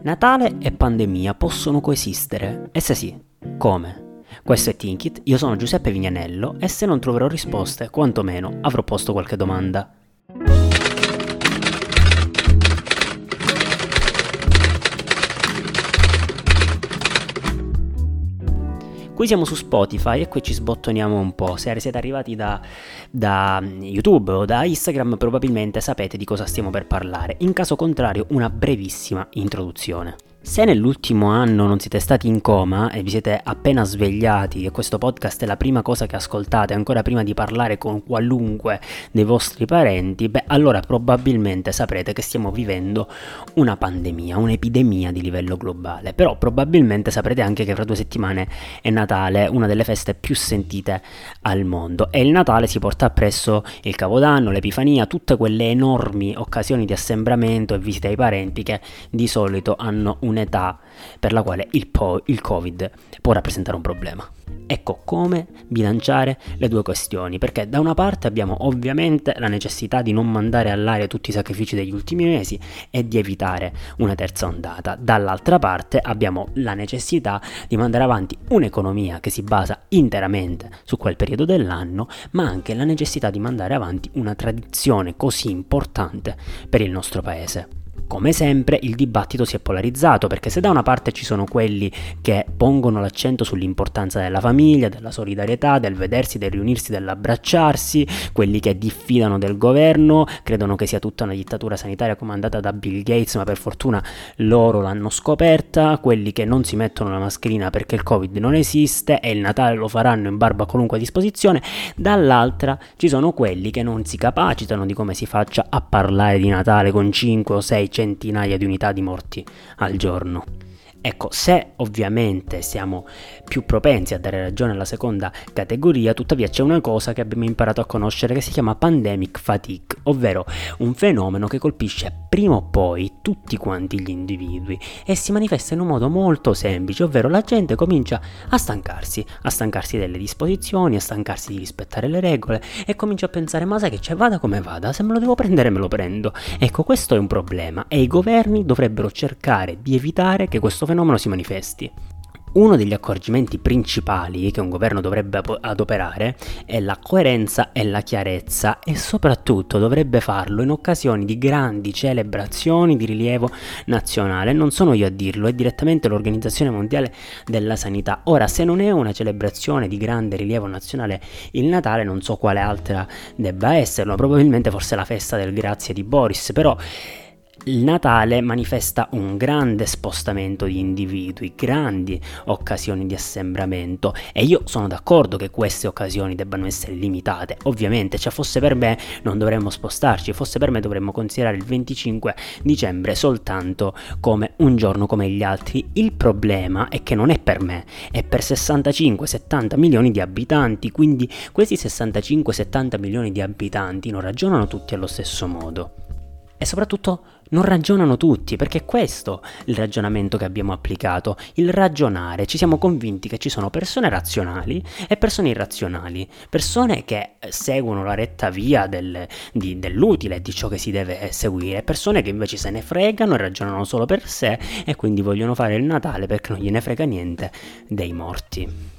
Natale e pandemia possono coesistere? E se sì, come? Questo è Tinkit, io sono Giuseppe Vignanello e se non troverò risposte, quantomeno avrò posto qualche domanda. Qui siamo su Spotify e qui ci sbottoniamo un po'. Se siete arrivati da, da, YouTube o da Instagram probabilmente sapete di cosa stiamo per parlare. In caso contrario una brevissima introduzione. Se nell'ultimo anno non siete stati in coma e vi siete appena svegliati e questo podcast è la prima cosa che ascoltate ancora prima di parlare con qualunque dei vostri parenti, beh allora probabilmente saprete che stiamo vivendo una pandemia, un'epidemia di livello globale. Però probabilmente saprete anche che fra due settimane è Natale, una delle feste più sentite al mondo. E il Natale si porta appresso il Capodanno, l'Epifania, tutte quelle enormi occasioni di assembramento e visite ai parenti che di solito hanno un un'età per la quale il, po- il Covid può rappresentare un problema. Ecco come bilanciare le due questioni, perché da una parte abbiamo ovviamente la necessità di non mandare all'aria tutti i sacrifici degli ultimi mesi e di evitare una terza ondata, dall'altra parte abbiamo la necessità di mandare avanti un'economia che si basa interamente su quel periodo dell'anno, ma anche la necessità di mandare avanti una tradizione così importante per il nostro paese. Come sempre il dibattito si è polarizzato perché se da una parte ci sono quelli che pongono l'accento sull'importanza della famiglia, della solidarietà, del vedersi, del riunirsi, dell'abbracciarsi, quelli che diffidano del governo, credono che sia tutta una dittatura sanitaria comandata da Bill Gates, ma per fortuna loro l'hanno scoperta, quelli che non si mettono la mascherina perché il Covid non esiste e il Natale lo faranno in barba a qualunque disposizione, dall'altra ci sono quelli che non si capacitano di come si faccia a parlare di Natale con 5 o 6 centinaia di unità di morti al giorno. Ecco, se ovviamente siamo più propensi a dare ragione alla seconda categoria, tuttavia c'è una cosa che abbiamo imparato a conoscere che si chiama pandemic fatigue, ovvero un fenomeno che colpisce prima o poi tutti quanti gli individui e si manifesta in un modo molto semplice, ovvero la gente comincia a stancarsi, a stancarsi delle disposizioni, a stancarsi di rispettare le regole e comincia a pensare ma sai che c'è, vada come vada, se me lo devo prendere me lo prendo. Ecco, questo è un problema e i governi dovrebbero cercare di evitare che questo fenomeno si manifesti. Uno degli accorgimenti principali che un governo dovrebbe adoperare è la coerenza e la chiarezza e soprattutto dovrebbe farlo in occasioni di grandi celebrazioni di rilievo nazionale. Non sono io a dirlo, è direttamente l'Organizzazione Mondiale della Sanità. Ora, se non è una celebrazione di grande rilievo nazionale il Natale, non so quale altra debba esserlo, probabilmente forse la festa del grazie di Boris, però il Natale manifesta un grande spostamento di individui, grandi occasioni di assembramento e io sono d'accordo che queste occasioni debbano essere limitate. Ovviamente, se fosse per me non dovremmo spostarci, fosse per me dovremmo considerare il 25 dicembre soltanto come un giorno come gli altri. Il problema è che non è per me, è per 65-70 milioni di abitanti, quindi questi 65-70 milioni di abitanti non ragionano tutti allo stesso modo. E soprattutto non ragionano tutti, perché è questo il ragionamento che abbiamo applicato, il ragionare. Ci siamo convinti che ci sono persone razionali e persone irrazionali, persone che seguono la retta via del, di, dell'utile di ciò che si deve seguire, persone che invece se ne fregano e ragionano solo per sé e quindi vogliono fare il Natale perché non gliene frega niente dei morti.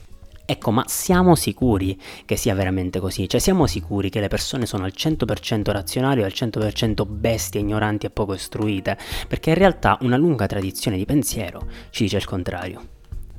Ecco, ma siamo sicuri che sia veramente così? Cioè siamo sicuri che le persone sono al 100% razionali o al 100% bestie, ignoranti e poco istruite? Perché in realtà una lunga tradizione di pensiero ci dice il contrario.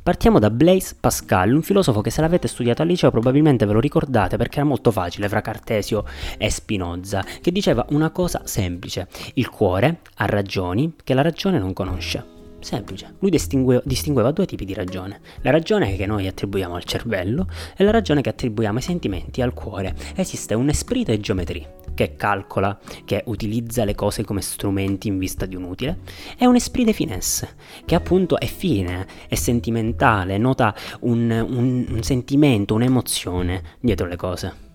Partiamo da Blaise Pascal, un filosofo che se l'avete studiato al liceo probabilmente ve lo ricordate perché era molto facile fra Cartesio e Spinoza, che diceva una cosa semplice, il cuore ha ragioni che la ragione non conosce. Semplice. Lui distingue, distingueva due tipi di ragione. La ragione che noi attribuiamo al cervello e la ragione che attribuiamo ai sentimenti, al cuore. Esiste un esprit e geometria che calcola, che utilizza le cose come strumenti in vista di un utile, e un esprit de finesse, che appunto è fine, è sentimentale, nota un, un, un sentimento, un'emozione dietro le cose.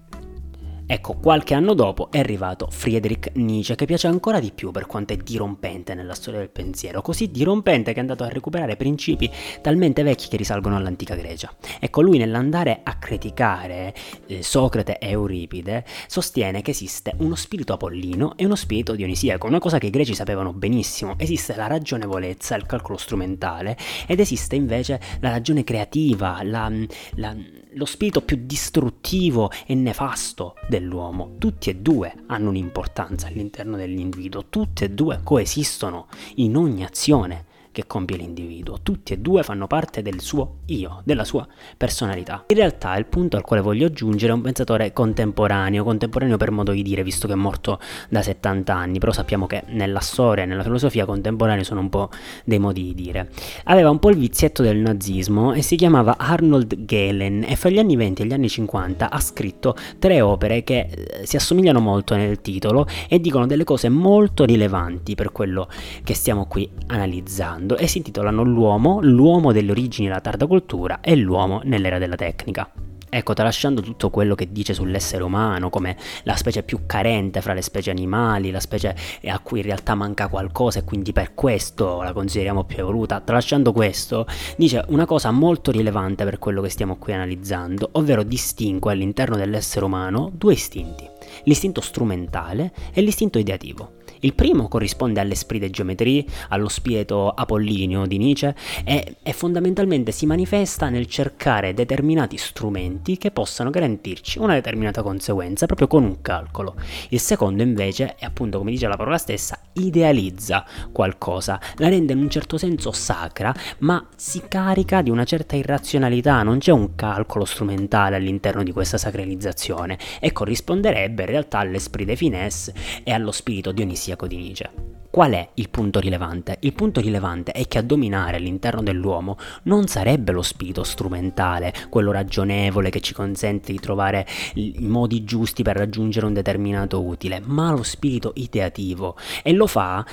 Ecco, qualche anno dopo è arrivato Friedrich Nietzsche, che piace ancora di più per quanto è dirompente nella storia del pensiero, così dirompente che è andato a recuperare principi talmente vecchi che risalgono all'antica Grecia. Ecco, lui nell'andare a criticare eh, Socrate e Euripide sostiene che esiste uno spirito apollino e uno spirito dionisiaco, una cosa che i greci sapevano benissimo. Esiste la ragionevolezza, il calcolo strumentale, ed esiste invece la ragione creativa, la, la, lo spirito più distruttivo e nefasto dell'uomo. Tutti e due hanno un'importanza all'interno dell'individuo, tutti e due coesistono in ogni azione che compie l'individuo. Tutti e due fanno parte del suo io, della sua personalità. In realtà il punto al quale voglio giungere è un pensatore contemporaneo, contemporaneo per modo di dire, visto che è morto da 70 anni, però sappiamo che nella storia e nella filosofia contemporanea sono un po' dei modi di dire. Aveva un po' il vizietto del nazismo e si chiamava Arnold Gehlen e fra gli anni 20 e gli anni 50 ha scritto tre opere che eh, si assomigliano molto nel titolo e dicono delle cose molto rilevanti per quello che stiamo qui analizzando mondo e si intitolano L'uomo, l'uomo delle origini della tarda cultura e l'uomo nell'era della tecnica. Ecco, tralasciando tutto quello che dice sull'essere umano come la specie più carente fra le specie animali, la specie a cui in realtà manca qualcosa e quindi per questo la consideriamo più evoluta, tralasciando questo, dice una cosa molto rilevante per quello che stiamo qui analizzando, ovvero distingue all'interno dell'essere umano due istinti, l'istinto strumentale e l'istinto ideativo. Il primo corrisponde all'esprit de geometrie, allo spirito apollineo di Nietzsche e, e, fondamentalmente si manifesta nel cercare determinati strumenti che possano garantirci una determinata conseguenza proprio con un calcolo. Il secondo invece è appunto come dice la parola stessa, idealizza qualcosa, la rende in un certo senso sacra, ma si carica di una certa irrazionalità, non c'è un calcolo strumentale all'interno di questa sacralizzazione e corrisponderebbe in realtà all'esprit de finesse e allo spirito dionisiaco demoniaco di Nietzsche. Qual è il punto rilevante? Il punto rilevante è che a dominare all'interno dell'uomo non sarebbe lo spirito strumentale, quello ragionevole che ci consente di trovare i modi giusti per raggiungere un determinato utile, ma lo spirito ideativo. E lo fa,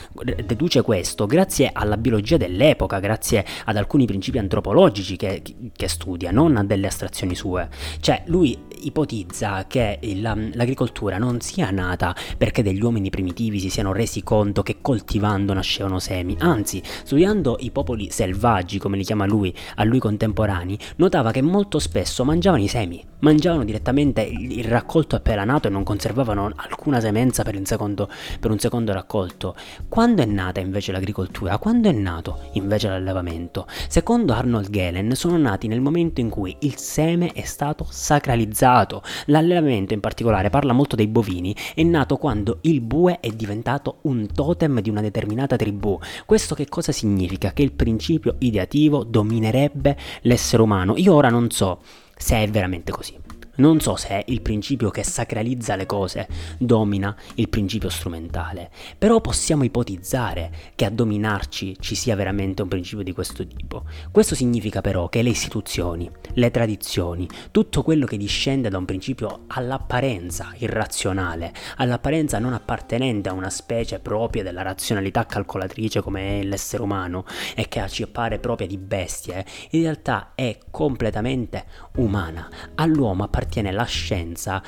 deduce questo, grazie alla biologia dell'epoca, grazie ad alcuni principi antropologici che, che studia, non a delle astrazioni sue. Cioè, lui ipotizza che l'agricoltura non sia nata perché degli uomini primitivi si siano resi conto che coltivando nascevano semi, anzi, studiando i popoli selvaggi, come li chiama lui, a lui contemporanei, notava che molto spesso mangiavano i semi, mangiavano direttamente il raccolto appena nato e non conservavano alcuna semenza per, secondo, per un secondo raccolto. Quando è nata invece l'agricoltura? Quando è nato invece l'allevamento? Secondo Arnold Gehlen sono nati nel momento in cui il seme è stato sacralizzato. L'allevamento in particolare parla molto dei bovini, è nato quando il bue è diventato un totem di una determinata tribù. Questo che cosa significa? Che il principio ideativo dominerebbe l'essere umano. Io ora non so se è veramente così. Non so se il principio che sacralizza le cose domina il principio strumentale, però possiamo ipotizzare che a dominarci ci sia veramente un principio di questo tipo. Questo significa però che le istituzioni, le tradizioni, tutto quello che discende da un principio all'apparenza irrazionale, all'apparenza non appartenente a una specie propria della razionalità calcolatrice come è l'essere umano e che ci appare propria di bestie, in realtà è completamente umana. All'uomo appartiene appartiene la scienza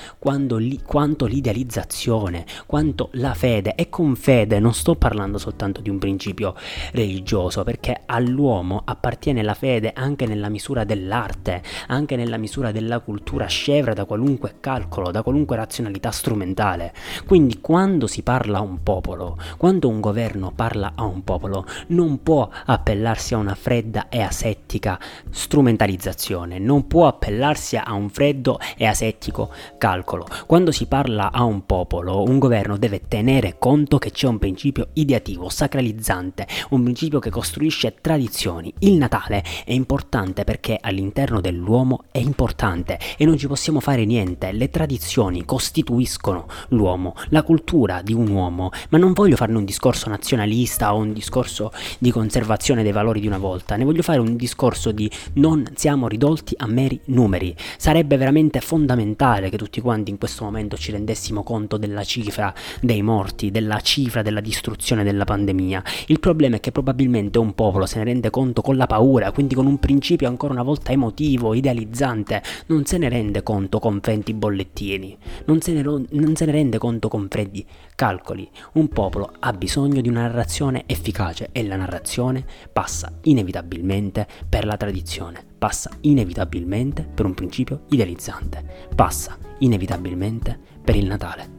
li, quanto l'idealizzazione, quanto la fede. E con fede non sto parlando soltanto di un principio religioso, perché all'uomo appartiene la fede anche nella misura dell'arte, anche nella misura della cultura scevra da qualunque calcolo, da qualunque razionalità strumentale. Quindi quando si parla a un popolo, quando un governo parla a un popolo, non può appellarsi a una fredda e asettica strumentalizzazione, non può appellarsi a un freddo e asettico calcolo. Quando si parla a un popolo, un governo deve tenere conto che c'è un principio ideativo, sacralizzante, un principio che costruisce tradizioni. Il Natale è importante perché all'interno dell'uomo è importante e non ci possiamo fare niente. Le tradizioni costituiscono l'uomo, la cultura di un uomo, ma non voglio farne un discorso nazionalista o un discorso di conservazione dei valori di una volta, ne voglio fare un discorso di non siamo ridotti a meri numeri. Sarebbe veramente veramente fondamentale che tutti quanti in questo momento ci rendessimo conto della cifra dei morti, della cifra della distruzione della pandemia. Il problema è che probabilmente un popolo se ne rende conto con la paura, quindi con un principio ancora una volta emotivo, idealizzante, non se ne rende conto con freddi bollettini, non se ne, non se ne rende conto con freddi calcoli. Un popolo ha bisogno di una narrazione efficace e la narrazione passa inevitabilmente per la tradizione, passa inevitabilmente per un principio idealizzante, passa inevitabilmente per il Natale.